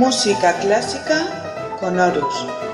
Música clásica con Horus.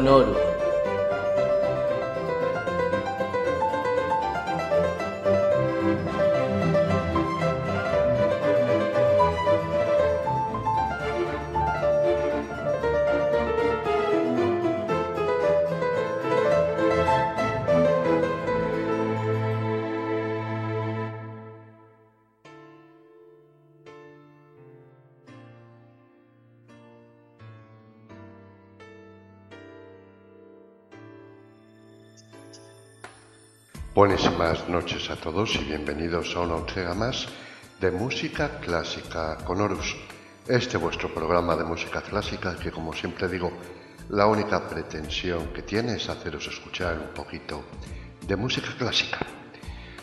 Clásica Buenísimas noches a todos y bienvenidos a una entrega más de Música Clásica con Horus. Este vuestro programa de música clásica que como siempre digo, la única pretensión que tiene es haceros escuchar un poquito de música clásica.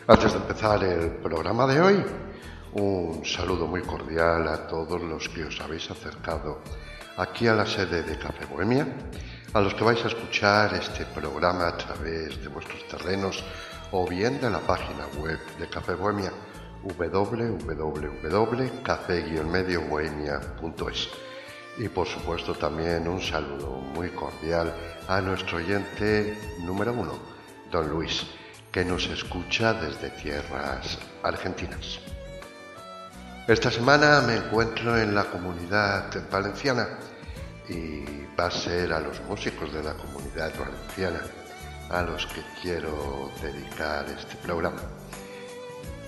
Antes de empezar el programa de hoy, un saludo muy cordial a todos los que os habéis acercado aquí a la sede de Café Bohemia, a los que vais a escuchar este programa a través de vuestros terrenos o bien de la página web de Café Bohemia www.café-mediobohemia.es y por supuesto también un saludo muy cordial a nuestro oyente número uno, don Luis, que nos escucha desde tierras argentinas. Esta semana me encuentro en la comunidad valenciana y va a ser a los músicos de la comunidad valenciana a los que quiero dedicar este programa.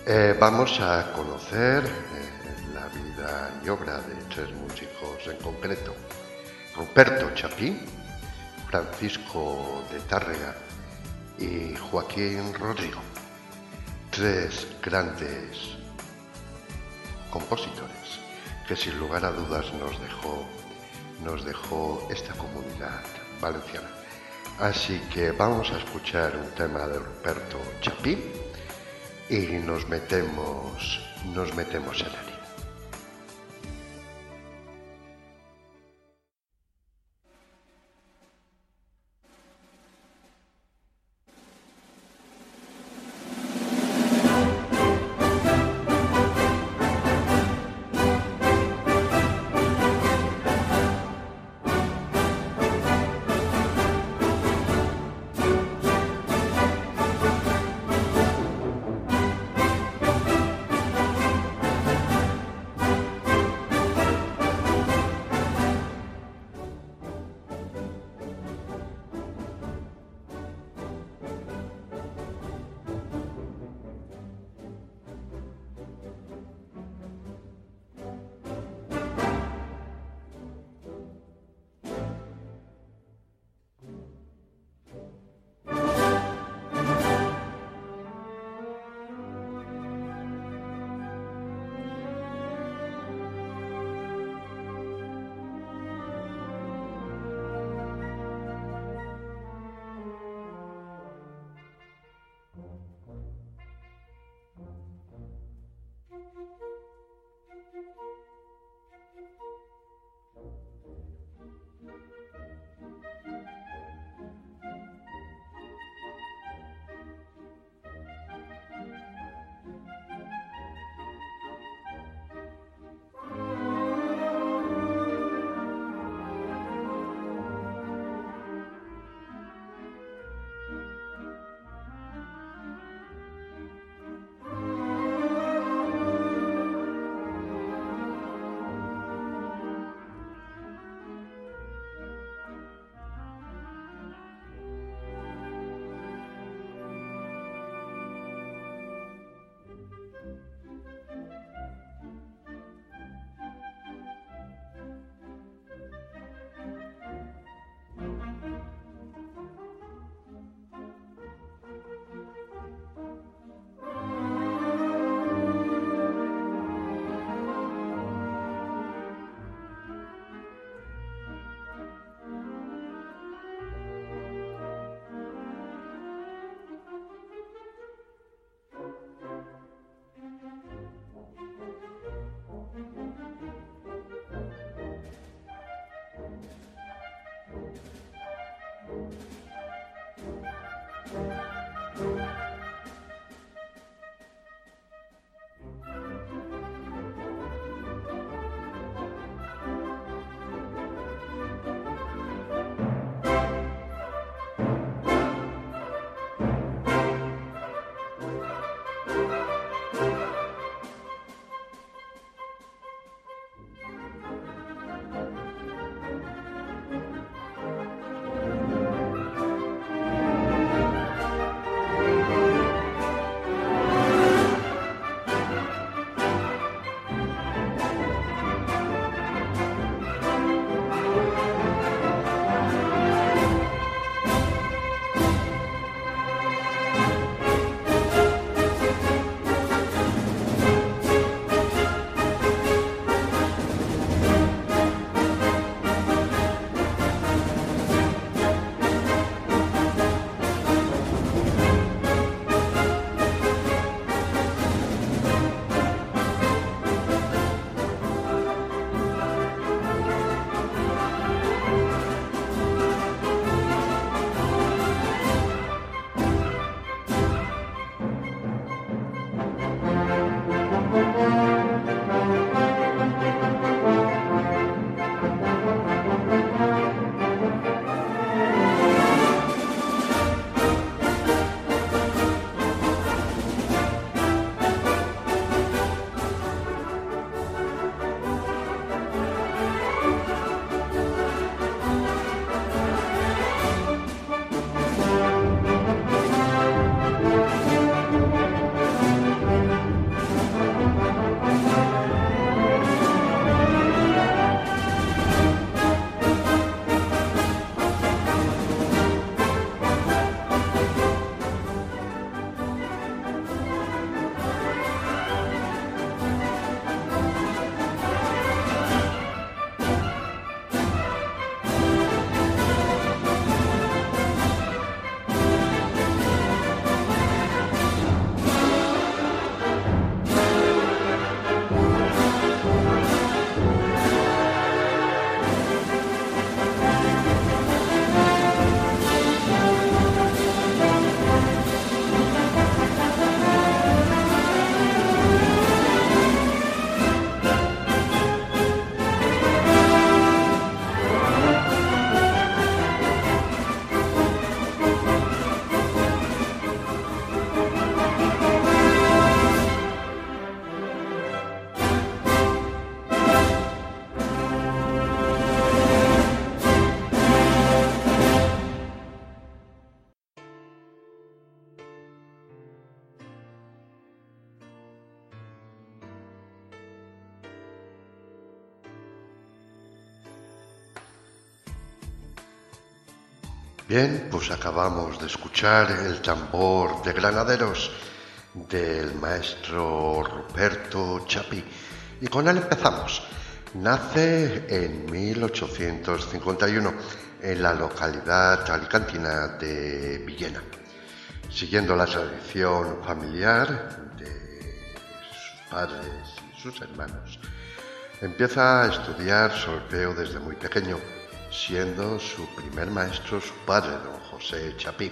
Eh, vamos a conocer eh, la vida y obra de tres músicos en concreto. Ruperto Chapí, Francisco de Tárrega y Joaquín Rodrigo. Tres grandes compositores que sin lugar a dudas nos dejó, nos dejó esta comunidad valenciana. Así que vamos a escuchar un tema de Ruperto Chapí y nos metemos, nos metemos en él. Bien, pues acabamos de escuchar el tambor de granaderos del maestro Ruperto Chapi y con él empezamos. Nace en 1851 en la localidad alicantina de Villena. Siguiendo la tradición familiar de sus padres y sus hermanos, empieza a estudiar solfeo desde muy pequeño siendo su primer maestro su padre, don José Chapí.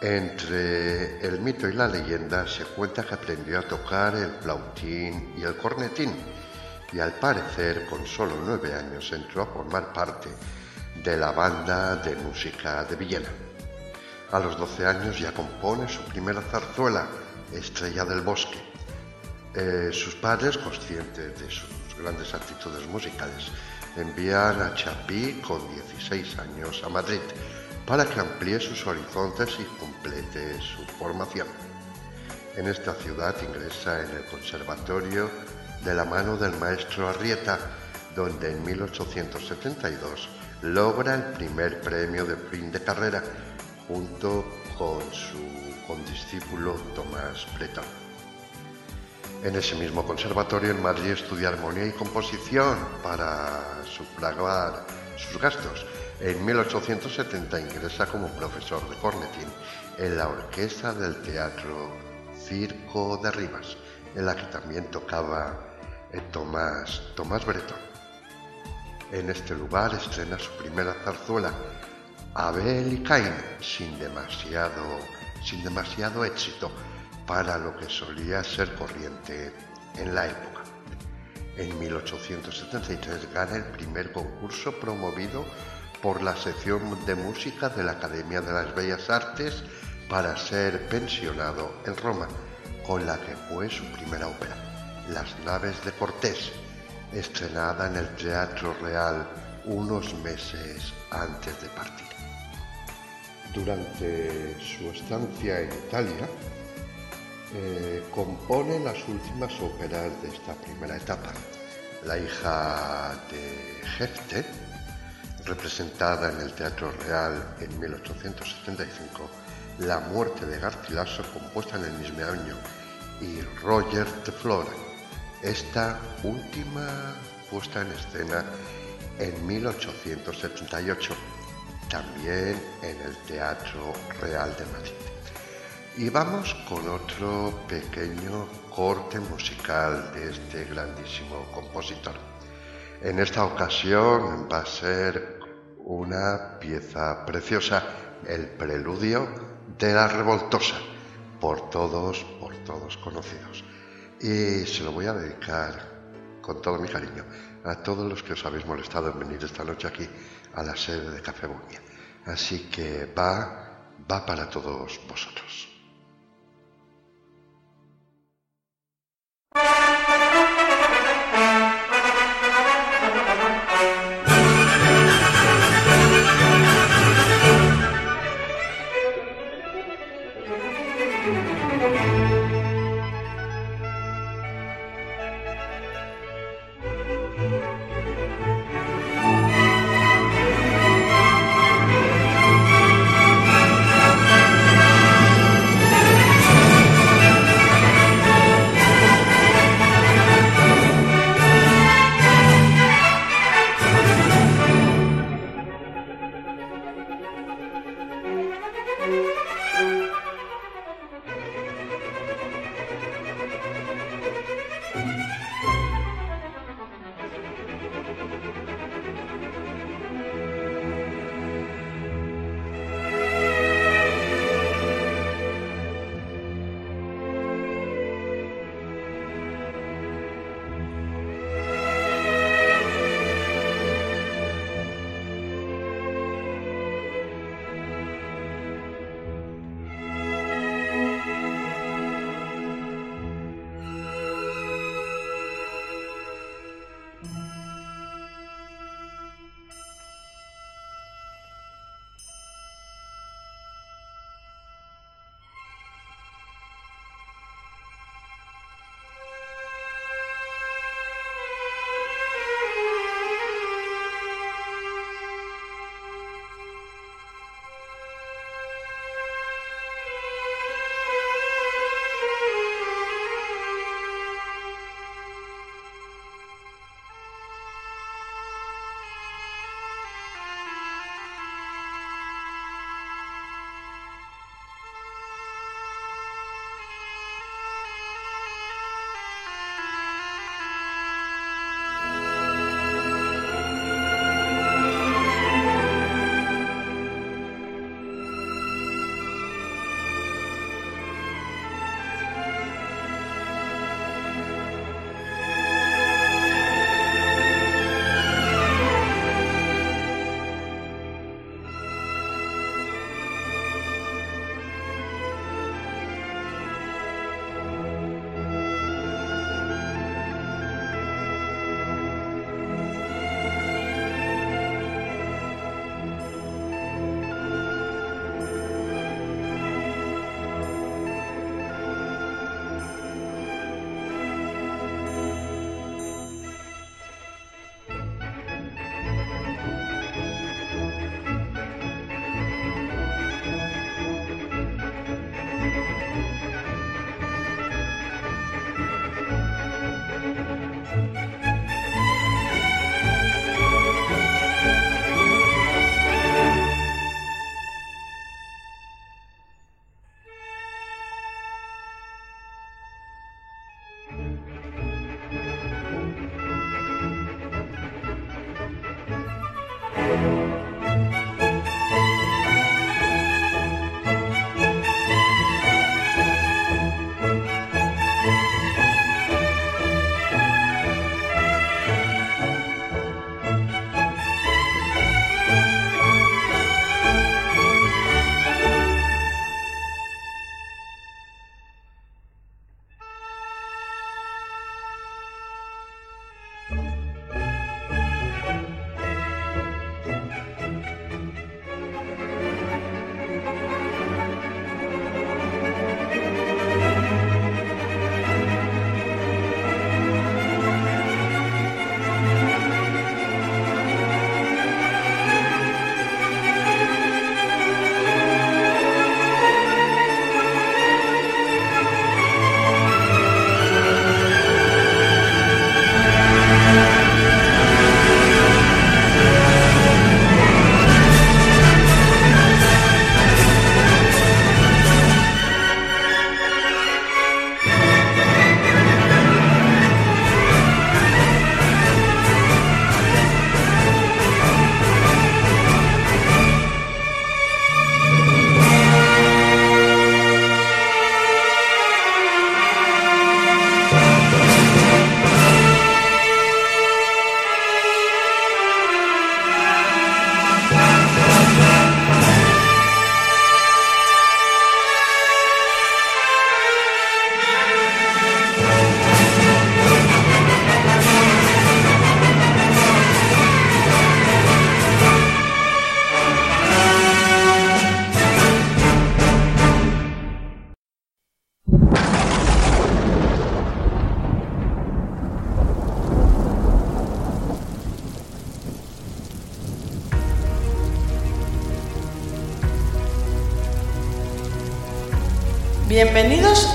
Entre el mito y la leyenda se cuenta que aprendió a tocar el flautín y el cornetín y al parecer con solo nueve años entró a formar parte de la banda de música de Villena. A los doce años ya compone su primera zarzuela, Estrella del Bosque. Eh, sus padres, conscientes de sus grandes actitudes musicales, envían a Chapí con 16 años a Madrid para que amplíe sus horizontes y complete su formación. En esta ciudad ingresa en el conservatorio de la mano del maestro Arrieta, donde en 1872 logra el primer premio de fin de carrera junto con su condiscípulo Tomás Bretón. En ese mismo conservatorio en Madrid estudia armonía y composición para sufragar sus gastos. En 1870 ingresa como profesor de cornetín en la orquesta del teatro Circo de Rivas, en la que también tocaba eh, Tomás, Tomás Bretón. En este lugar estrena su primera zarzuela, Abel y Caín, sin demasiado, sin demasiado éxito, para lo que solía ser corriente en la época. En 1873 gana el primer concurso promovido por la sección de música de la Academia de las Bellas Artes para ser pensionado en Roma, con la que fue su primera ópera, Las naves de Cortés, estrenada en el Teatro Real unos meses antes de partir. Durante su estancia en Italia, eh, compone las últimas óperas de esta primera etapa. La hija de Jefte, representada en el Teatro Real en 1875, La muerte de Garcilaso, compuesta en el mismo año, y Roger de Flora, esta última puesta en escena en 1878, también en el Teatro Real de Madrid. Y vamos con otro pequeño corte musical de este grandísimo compositor. En esta ocasión va a ser una pieza preciosa, el preludio de la revoltosa, por todos, por todos conocidos. Y se lo voy a dedicar con todo mi cariño a todos los que os habéis molestado en venir esta noche aquí a la sede de Café Boña. Así que va, va para todos vosotros.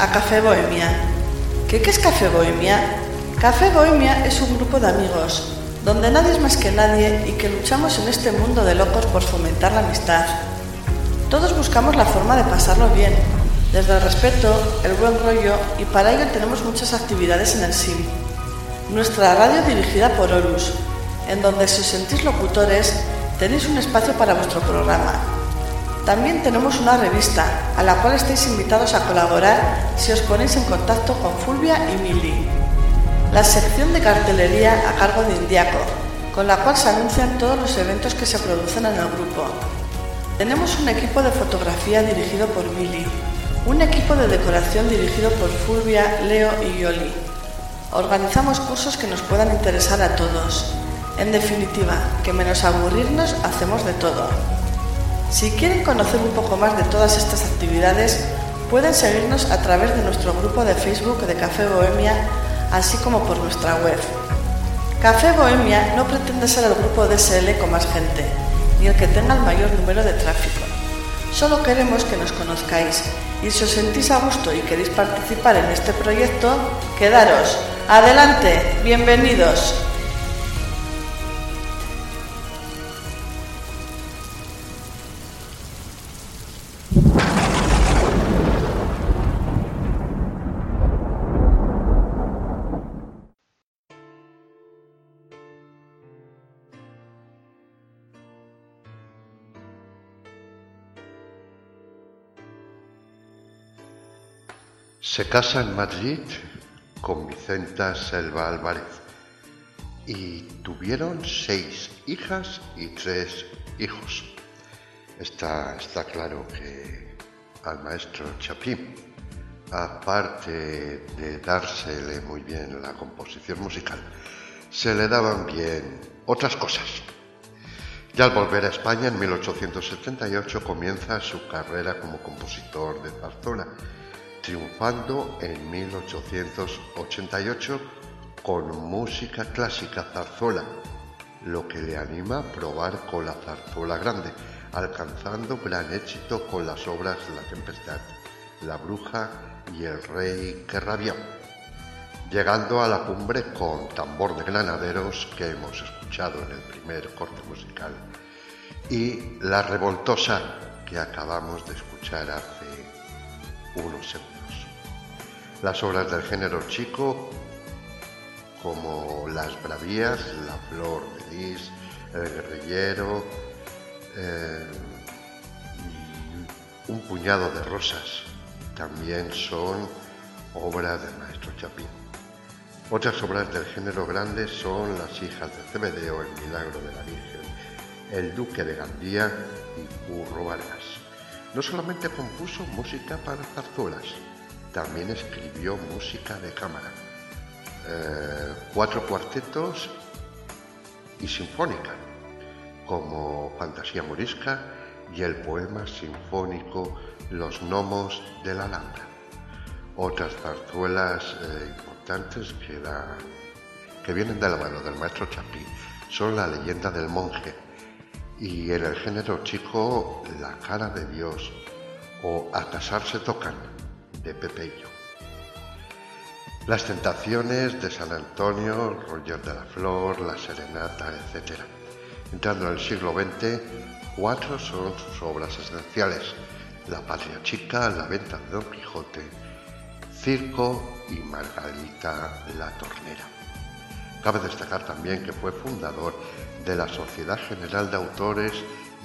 A Café Bohemia. ¿Qué, ¿Qué, es Café Bohemia? Café Bohemia es un grupo de amigos, donde nadie es más que nadie y que luchamos en este mundo de locos por fomentar la amistad. Todos buscamos la forma de pasarlo bien, desde el respeto, el buen rollo y para ello tenemos muchas actividades en el SIM. Nuestra radio dirigida por Horus, en donde si os sentís locutores tenéis un espacio para vuestro programa también tenemos una revista a la cual estáis invitados a colaborar si os ponéis en contacto con Fulvia y Mili. La sección de cartelería a cargo de Indiaco, con la cual se anuncian todos los eventos que se producen en el grupo. Tenemos un equipo de fotografía dirigido por Mili, un equipo de decoración dirigido por Fulvia, Leo y Yoli. Organizamos cursos que nos puedan interesar a todos. En definitiva, que menos aburrirnos hacemos de todo. Si quieren conocer un poco más de todas estas actividades, pueden seguirnos a través de nuestro grupo de Facebook de Café Bohemia, así como por nuestra web. Café Bohemia no pretende ser el grupo DSL con más gente, ni el que tenga el mayor número de tráfico. Solo queremos que nos conozcáis y si os sentís a gusto y queréis participar en este proyecto, quedaros. Adelante, bienvenidos. Se casa en Madrid con Vicenta Selva Álvarez y tuvieron seis hijas y tres hijos. Está, está claro que al maestro Chapín, aparte de dársele muy bien la composición musical, se le daban bien otras cosas. Y al volver a España en 1878 comienza su carrera como compositor de zarzuela triunfando en 1888 con música clásica zarzuela, lo que le anima a probar con la zarzuela grande, alcanzando gran éxito con las obras La Tempestad, La Bruja y El Rey que rabió, llegando a la cumbre con Tambor de Granaderos que hemos escuchado en el primer corte musical y La Revoltosa que acabamos de escuchar hace unos segundos. Las obras del género chico, como Las Bravías, La Flor de Lis, El guerrillero, eh, un puñado de rosas, también son obras del maestro Chapín. Otras obras del género grande son Las hijas de Cebedeo, El milagro de la Virgen, El duque de Gandía y Burro Vargas. No solamente compuso música para zarzuelas, también escribió música de cámara, eh, cuatro cuartetos y sinfónica, como Fantasía Morisca y el poema sinfónico Los gnomos de la Alhambra. Otras zarzuelas eh, importantes que, vienen de la mano del maestro Chapí son La leyenda del monje y en el género chico La cara de Dios o A casarse tocan de Pepeillo. Las tentaciones de San Antonio, Roger de la Flor, La Serenata, etc. Entrando en el siglo XX, cuatro son sus obras esenciales. La Patria Chica, La Venta de Don Quijote, Circo y Margarita la Tornera. Cabe destacar también que fue fundador de la Sociedad General de Autores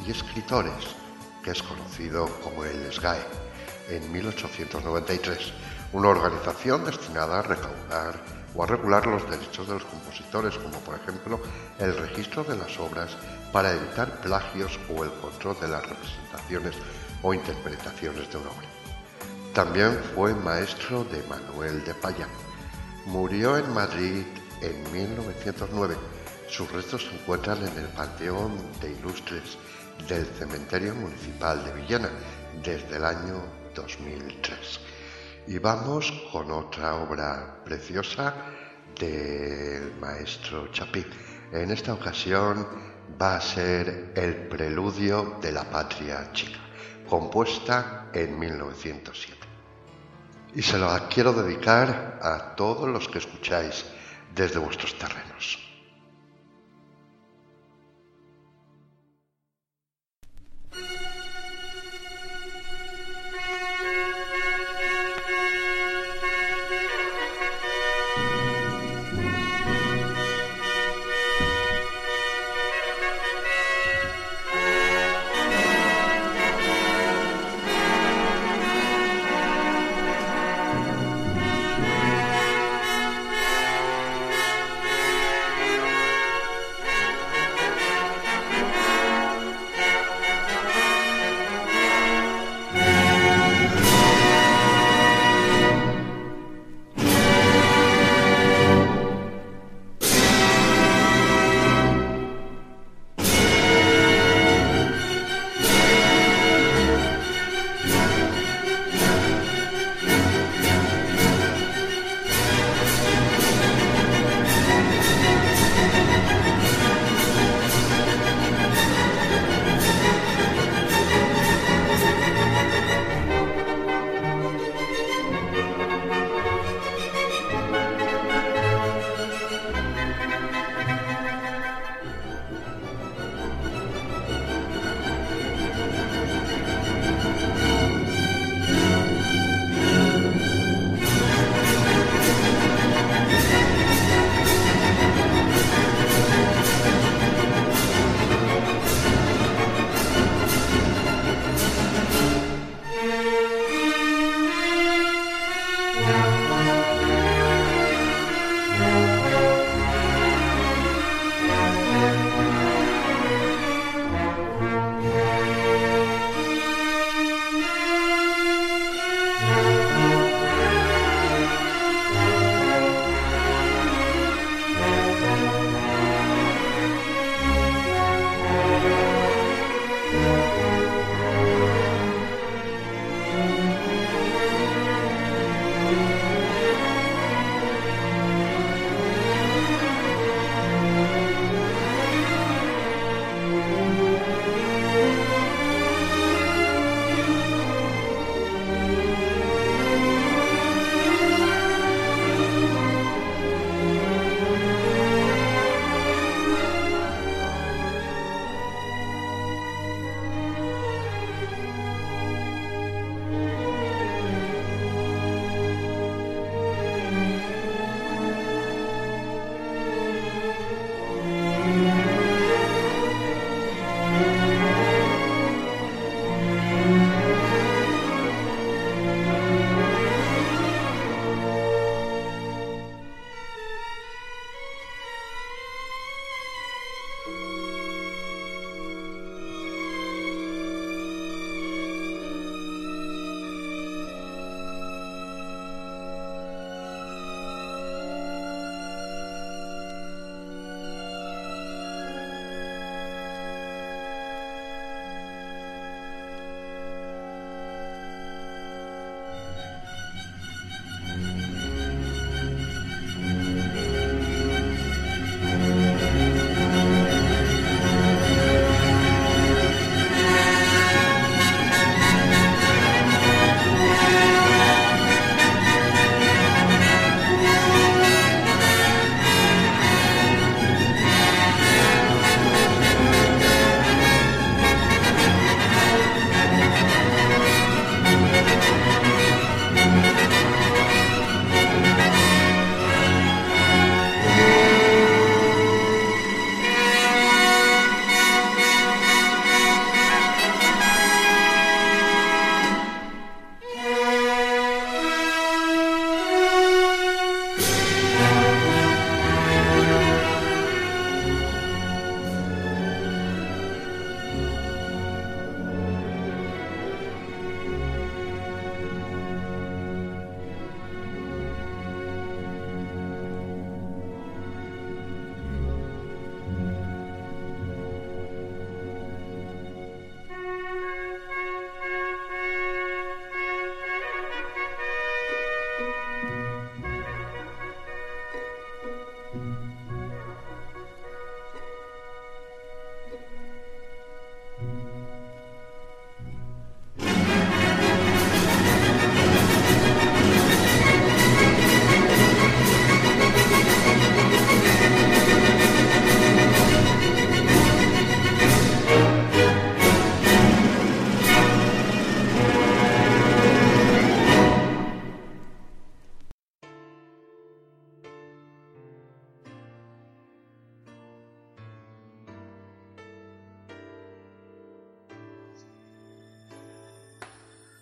y Escritores, que es conocido como el SGAE, en 1893, una organización destinada a recaudar o a regular los derechos de los compositores, como por ejemplo el registro de las obras para evitar plagios o el control de las representaciones o interpretaciones de una obra. También fue maestro de Manuel de Payán. Murió en Madrid en 1909. Sus restos se encuentran en el Panteón de Ilustres del Cementerio Municipal de Villena desde el año 2003. Y vamos con otra obra preciosa del maestro Chapí. En esta ocasión va a ser el preludio de la patria chica, compuesta en 1907. Y se la quiero dedicar a todos los que escucháis desde vuestros terrenos.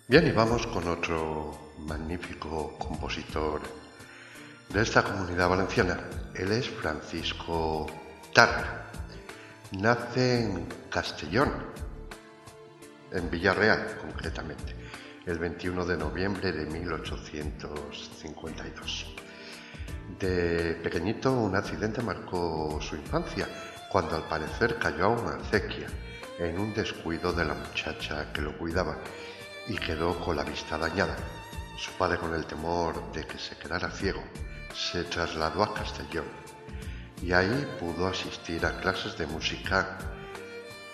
Bien, y vamos con otro magnífico compositor de esta comunidad valenciana. Él es Francisco Tarra. Nace en Castellón, en Villarreal concretamente, el 21 de noviembre de 1852. De pequeñito un accidente marcó su infancia, cuando al parecer cayó a una acequia en un descuido de la muchacha que lo cuidaba y quedó con la vista dañada. Su padre, con el temor de que se quedara ciego, se trasladó a Castellón y ahí pudo asistir a clases de música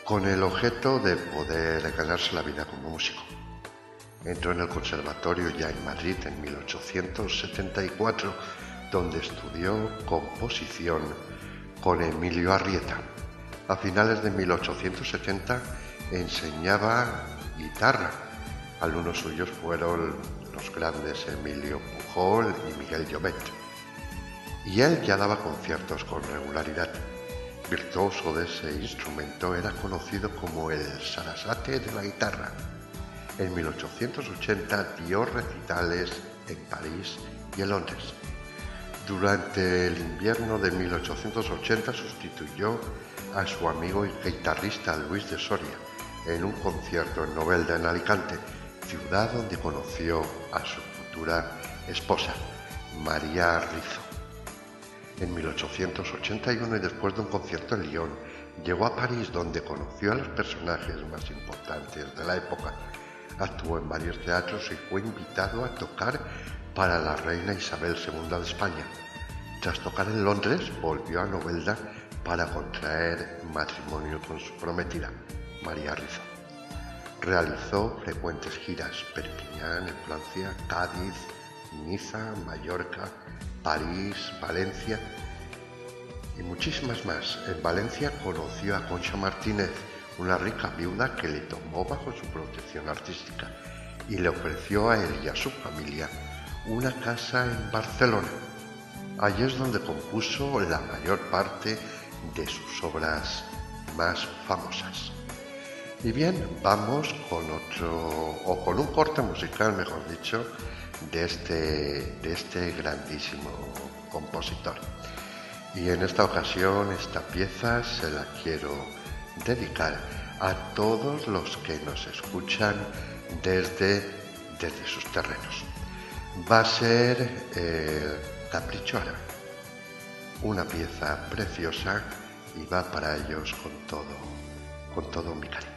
con el objeto de poder ganarse la vida como músico. Entró en el conservatorio ya en Madrid en 1874, donde estudió composición con Emilio Arrieta. A finales de 1870 enseñaba guitarra Algunos suyos fueron los grandes Emilio Pujol y Miguel Llobet. Y él ya daba conciertos con regularidad. Virtuoso de ese instrumento, era conocido como el Sarasate de la guitarra. En 1880 dio recitales en París y en Londres. Durante el invierno de 1880 sustituyó a su amigo y guitarrista Luis de Soria en un concierto en Novelda en Alicante ciudad donde conoció a su futura esposa, María Rizo. En 1881 y después de un concierto en Lyon, llegó a París donde conoció a los personajes más importantes de la época. Actuó en varios teatros y fue invitado a tocar para la reina Isabel II de España. Tras tocar en Londres, volvió a Novelda para contraer matrimonio con su prometida, María Rizo. Realizó frecuentes giras Perpiñán en Francia, Cádiz, Niza, Mallorca, París, Valencia y muchísimas más. En Valencia conoció a Concha Martínez, una rica viuda que le tomó bajo su protección artística y le ofreció a él y a su familia una casa en Barcelona. Allí es donde compuso la mayor parte de sus obras más famosas. Y bien, vamos con otro, o con un corte musical, mejor dicho, de este, de este grandísimo compositor. Y en esta ocasión esta pieza se la quiero dedicar a todos los que nos escuchan desde, desde sus terrenos. Va a ser eh, Capricho una pieza preciosa y va para ellos con todo, con todo mi cariño.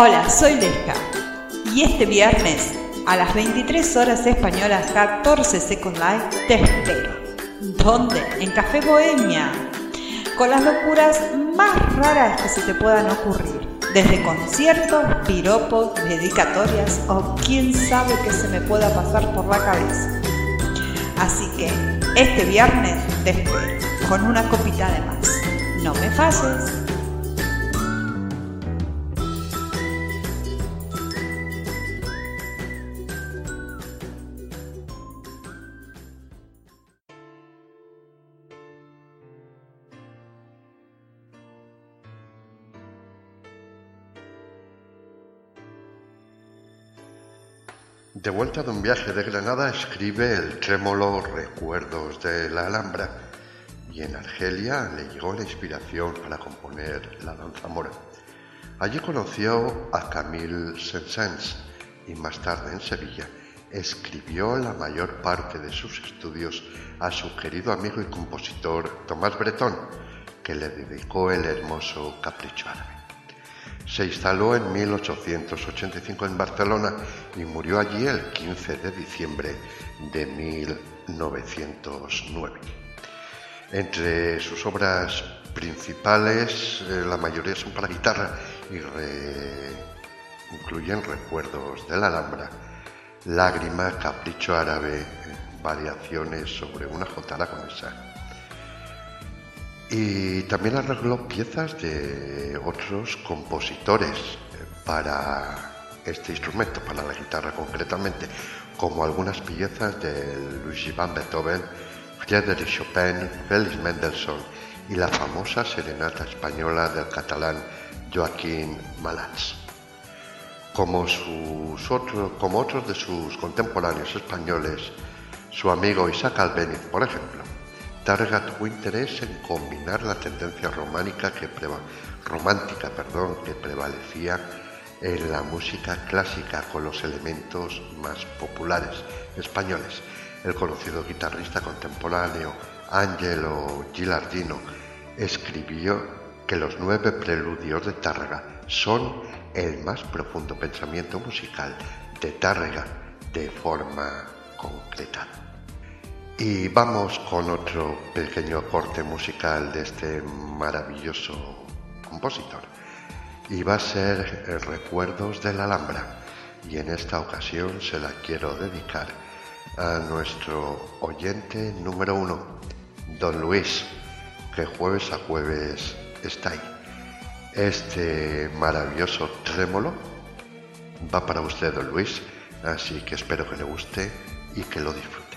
Hola, soy Lesca y este viernes a las 23 horas españolas 14 Second Life te espero. ¿Dónde? En Café Bohemia. Con las locuras más raras que se te puedan ocurrir. Desde conciertos, piropos, dedicatorias o quién sabe qué se me pueda pasar por la cabeza. Así que este viernes te espero con una copita de más. No me falles. De vuelta de un viaje de Granada escribe el trémolo Recuerdos de la Alhambra y en Argelia le llegó la inspiración para componer la danza mora. Allí conoció a Camille Saint-Saëns y más tarde en Sevilla escribió la mayor parte de sus estudios a su querido amigo y compositor Tomás Bretón, que le dedicó el hermoso Capricho Árabe. Se instaló en 1885 en Barcelona y murió allí el 15 de diciembre de 1909. Entre sus obras principales, eh, la mayoría son para guitarra y incluyen Recuerdos de la Alhambra, Lágrima, Capricho Árabe, variaciones sobre una jotara con esa y también arregló piezas de otros compositores para este instrumento, para la guitarra concretamente, como algunas piezas de Luigi van Beethoven, Friedrich Chopin, Félix Mendelssohn y la famosa serenata española del catalán Joaquín Malats. Como, sus como otros de sus contemporáneos españoles, su amigo Isaac Albéniz, por ejemplo, Targa tuvo interés en combinar la tendencia románica que romántica que prevalecía en la música clásica con los elementos más populares españoles. El conocido guitarrista contemporáneo Angelo Gilardino escribió que los nueve preludios de Tárrega son el más profundo pensamiento musical de Tárrega de forma concretada. Y vamos con otro pequeño corte musical de este maravilloso compositor. Y va a ser Recuerdos de la Alhambra. Y en esta ocasión se la quiero dedicar a nuestro oyente número uno, don Luis, que jueves a jueves está ahí. Este maravilloso trémolo va para usted, don Luis, así que espero que le guste y que lo disfrute.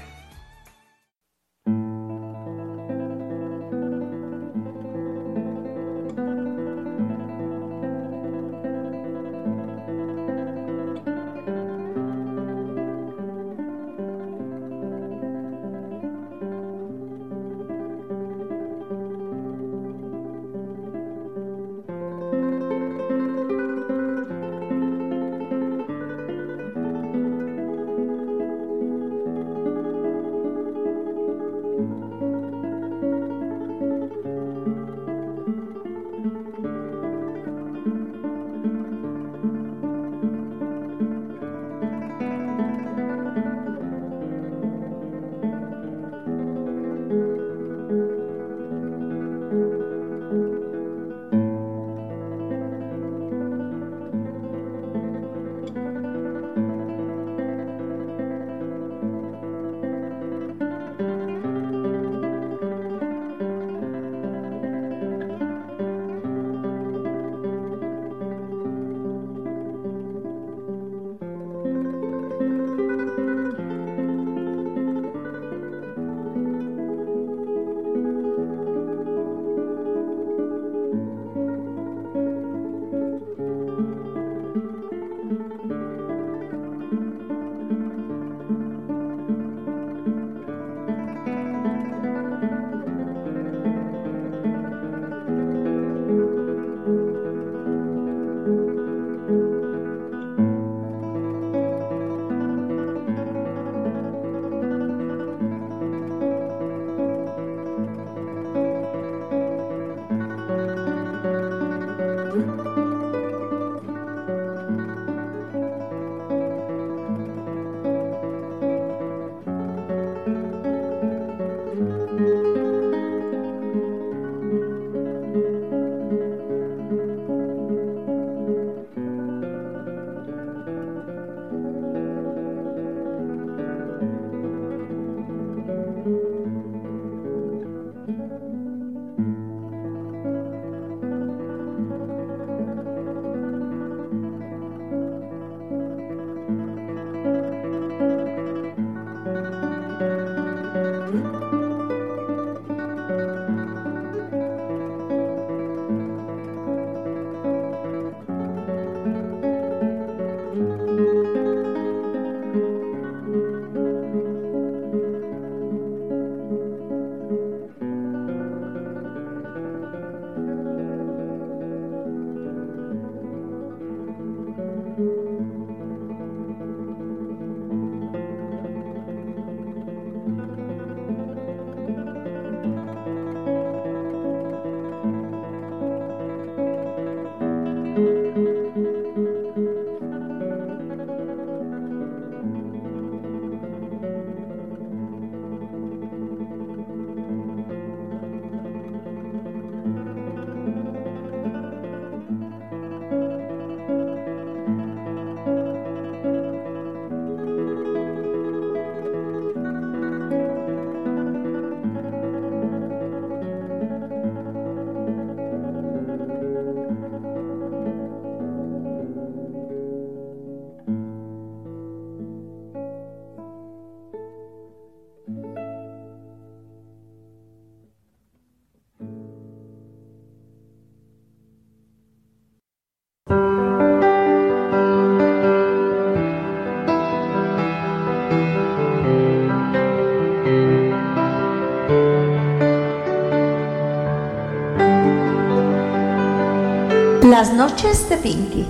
Las noches de Pinky.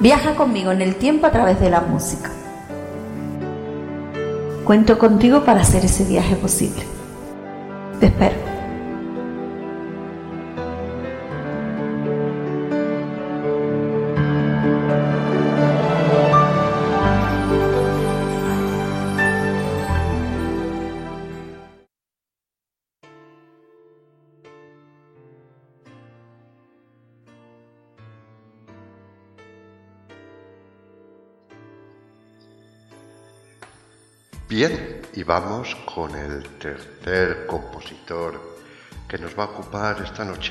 Viaja conmigo en el tiempo a través de la música. Cuento contigo para hacer ese viaje posible. Vamos con el tercer compositor que nos va a ocupar esta noche.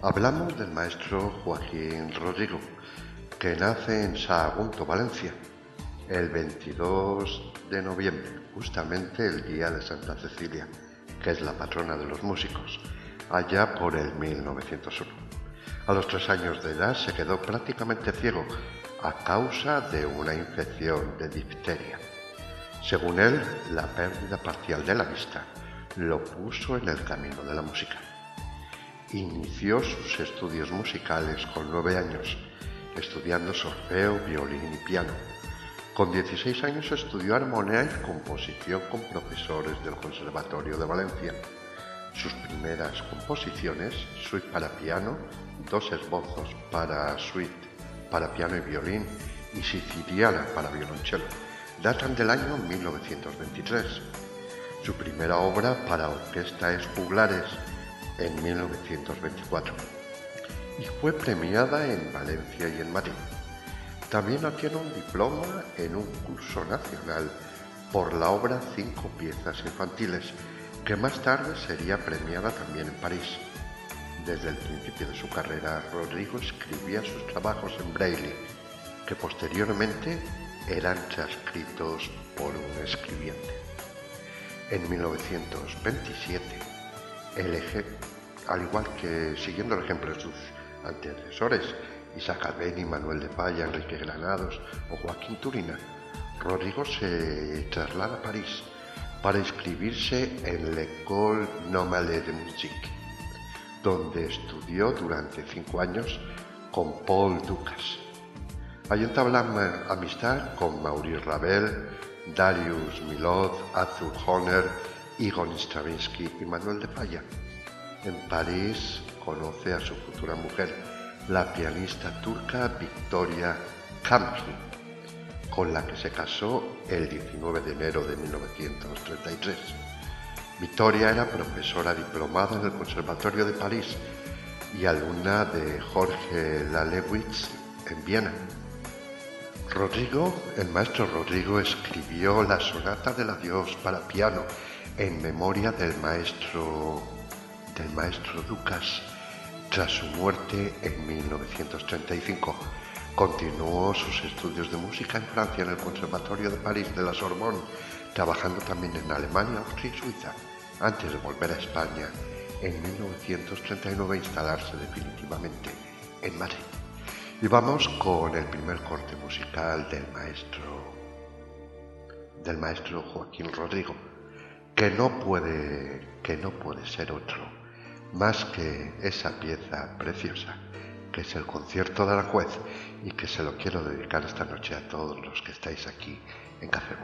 Hablamos del maestro Joaquín Rodrigo, que nace en Sagunto, Valencia, el 22 de noviembre, justamente el día de Santa Cecilia, que es la patrona de los músicos, allá por el 1901. A los tres años de edad se quedó prácticamente ciego a causa de una infección de difteria. Según él, la pérdida parcial de la vista lo puso en el camino de la música. Inició sus estudios musicales con nueve años, estudiando solfeo, violín y piano. Con 16 años estudió armonía y composición con profesores del Conservatorio de Valencia. Sus primeras composiciones, suite para piano, dos esbozos para suite para piano y violín y siciliana para violonchelo datan del año 1923. Su primera obra para orquesta es Juglares en 1924 y fue premiada en Valencia y en Madrid. También obtiene un diploma en un curso nacional por la obra Cinco piezas infantiles, que más tarde sería premiada también en París. Desde el principio de su carrera, Rodrigo escribía sus trabajos en braille, que posteriormente eran transcritos por un escribiente. En 1927, el eje, al igual que siguiendo el ejemplo de sus antecesores, Isaac Albeni, Manuel de Falla, Enrique Granados o Joaquín Turina, Rodrigo se traslada a París para inscribirse en l'École Normale de Musique, donde estudió durante cinco años con Paul Ducas. Allí entablamos amistad con Maurice Ravel, Darius Milhaud, Arthur Honner, Igor Stravinsky y Manuel de Falla. En París conoce a su futura mujer, la pianista turca Victoria Kamki, con la que se casó el 19 de enero de 1933. Victoria era profesora diplomada en el Conservatorio de París y alumna de Jorge Lalewitz en Viena. Rodrigo, el maestro Rodrigo escribió la sonata del adiós para piano en memoria del maestro del maestro Lucas tras su muerte en 1935. Continuó sus estudios de música en Francia en el Conservatorio de París de la Sorbonne, trabajando también en Alemania, Austria y Suiza, antes de volver a España en 1939 a instalarse definitivamente en Madrid. Y vamos con el primer corte musical del maestro del maestro Joaquín Rodrigo, que no puede que no puede ser otro más que esa pieza preciosa que es el concierto de la juez y que se lo quiero dedicar esta noche a todos los que estáis aquí en Café.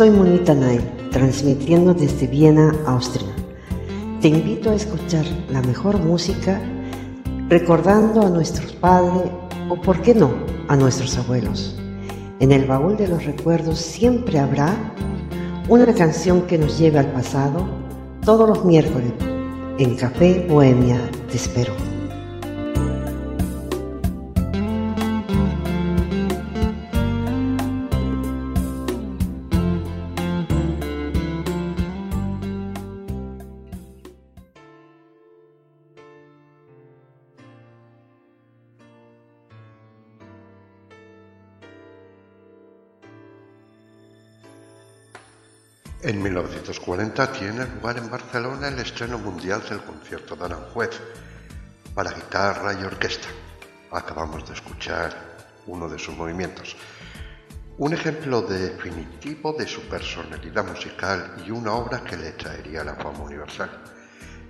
Soy Monita Nay, transmitiendo desde Viena, Austria. Te invito a escuchar la mejor música recordando a nuestros padres o, por qué no, a nuestros abuelos. En el baúl de los recuerdos siempre habrá una canción que nos lleve al pasado todos los miércoles. En Café Bohemia te espero. En 1940 tiene lugar en Barcelona el estreno mundial del concierto de Aranjuez para guitarra y orquesta. Acabamos de escuchar uno de sus movimientos. Un ejemplo definitivo de su personalidad musical y una obra que le traería la fama universal.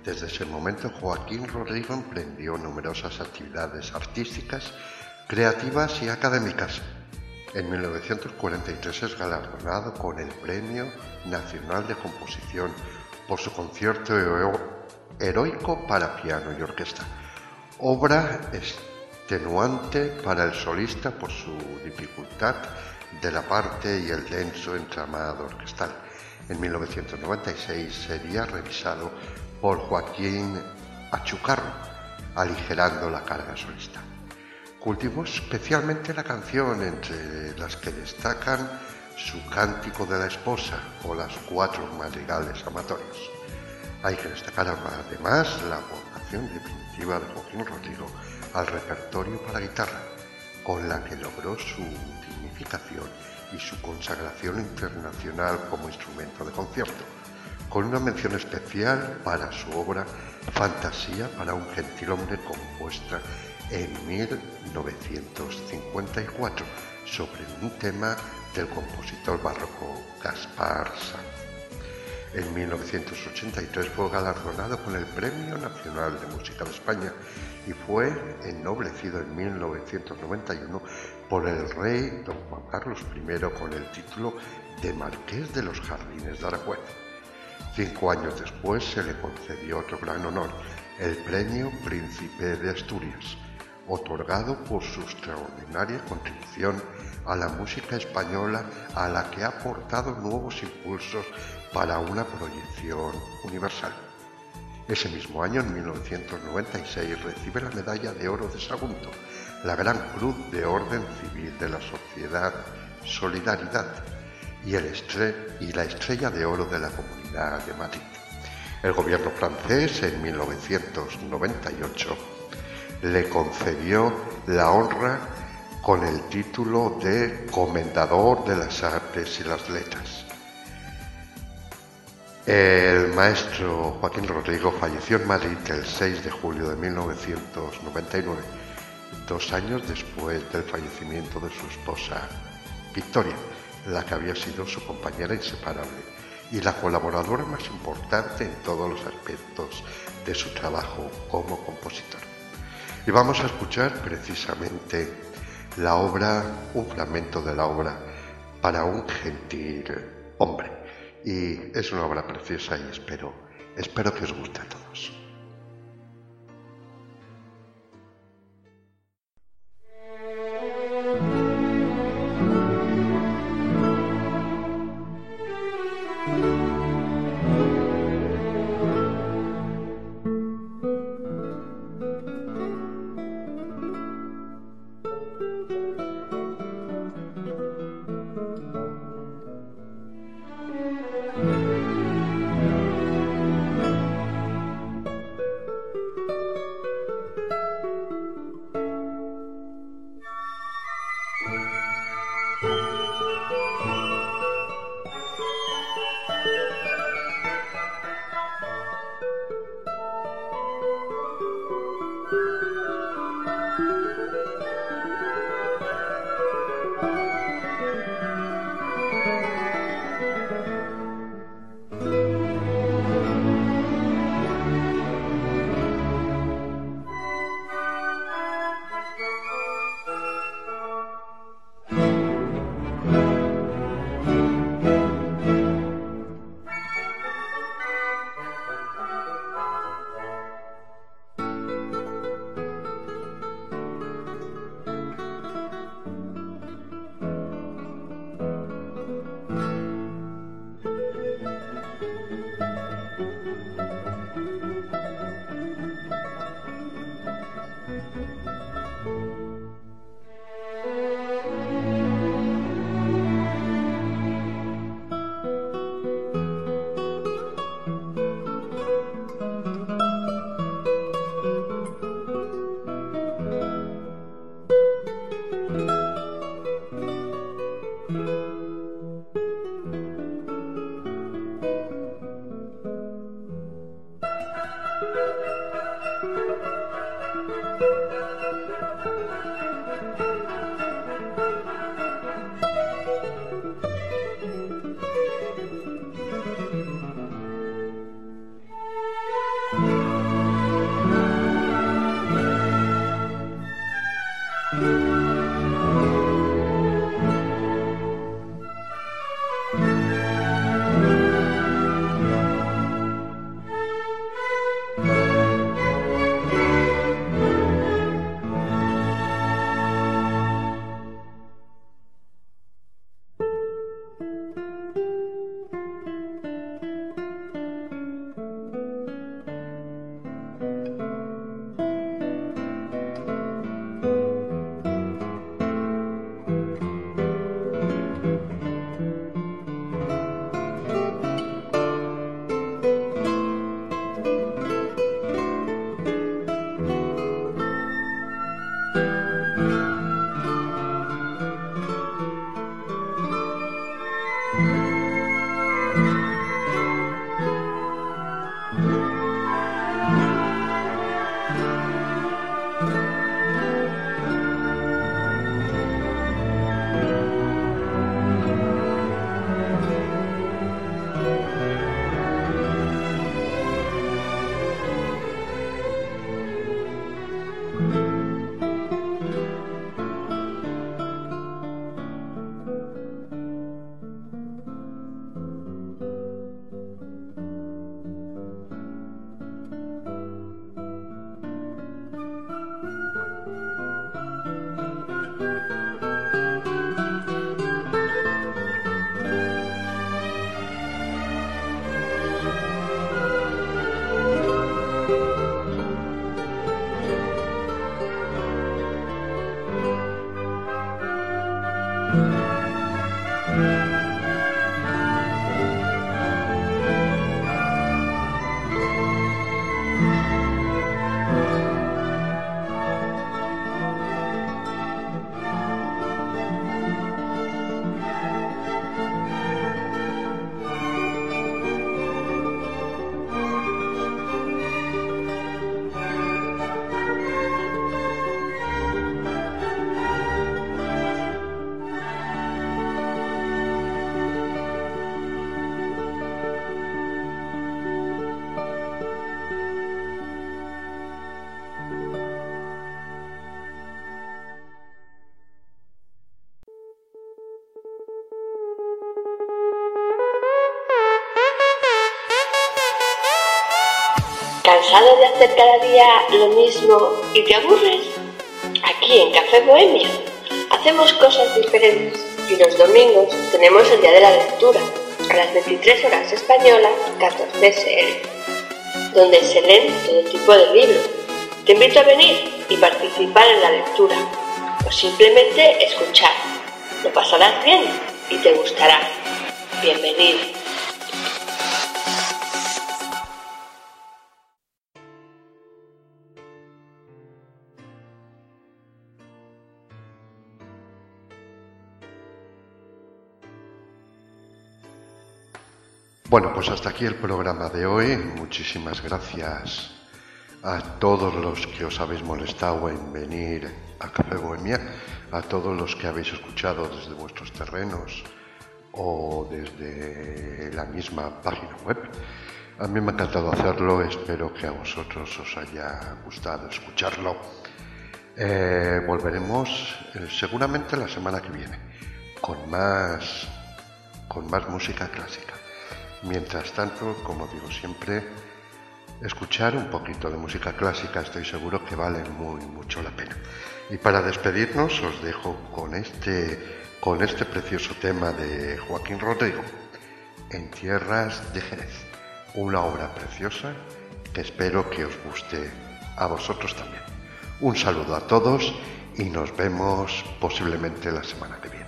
Desde ese momento Joaquín Rodrigo emprendió numerosas actividades artísticas, creativas y académicas en 1943 es galardonado con el Premio Nacional de Composición por su concierto heroico para piano y orquesta, obra extenuante para el solista por su dificultad de la parte y el denso entramado orquestal. En 1996 sería revisado por Joaquín Achucarro, aligerando la carga solista. Cultivó especialmente la canción, entre las que destacan su Cántico de la Esposa o las cuatro madrigales amatorios. Hay que destacar además la aportación definitiva de Joaquín Rodrigo al repertorio para guitarra, con la que logró su dignificación y su consagración internacional como instrumento de concierto, con una mención especial para su obra Fantasía para un gentilhombre compuesta en 1954 sobre un tema del compositor barroco Gaspar Sanz. En 1983 fue galardonado con el Premio Nacional de Música de España y fue ennoblecido en 1991 por el rey don Juan Carlos I con el título de Marqués de los Jardines de Aranjuez. Cinco años después se le concedió otro gran honor, el Premio Príncipe de Asturias, otorgado por su extraordinaria contribución a la música española a la que ha aportado nuevos impulsos para una proyección universal. Ese mismo año, en 1996, recibe la Medalla de Oro de Sagunto, la Gran Cruz de Orden Civil de la Sociedad Solidaridad y, el y la Estrella de Oro de la Comunidad de Madrid. El gobierno francés, en 1998, le concedió la honra con el título de Comendador de las Artes y las Letras. El maestro Joaquín Rodrigo falleció en Madrid el 6 de julio de 1999, dos años después del fallecimiento de su esposa Victoria, la que había sido su compañera inseparable y la colaboradora más importante en todos los aspectos de su trabajo como compositor. Y vamos a escuchar precisamente la obra, un fragmento de la obra para un gentil hombre. Y es una obra preciosa y espero, espero que os guste a todos. Hacer cada día lo mismo y te aburres? Aquí en Café Bohemia hacemos cosas diferentes y los domingos tenemos el Día de la Lectura a las 23 horas españolas, 14 CL, donde se leen todo tipo de libros. Te invito a venir y participar en la lectura o simplemente escuchar. Lo pasarás bien y te gustará. Bienvenido. Bueno, pues hasta aquí el programa de hoy. Muchísimas gracias a todos los que os habéis molestado en venir a Café Bohemia, a todos los que habéis escuchado desde vuestros terrenos o desde la misma página web. A mí me ha encantado hacerlo, espero que a vosotros os haya gustado escucharlo. Eh, volveremos eh, seguramente la semana que viene con más, con más música clásica. Mientras tanto, como digo siempre, escuchar un poquito de música clásica estoy seguro que vale muy mucho la pena. Y para despedirnos os dejo con este con este precioso tema de Joaquín Rodrigo, En tierras de Jerez, una obra preciosa que espero que os guste a vosotros también. Un saludo a todos y nos vemos posiblemente la semana que viene.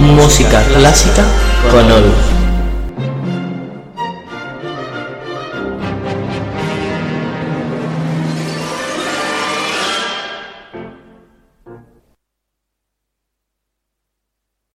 Música clásica con Olu.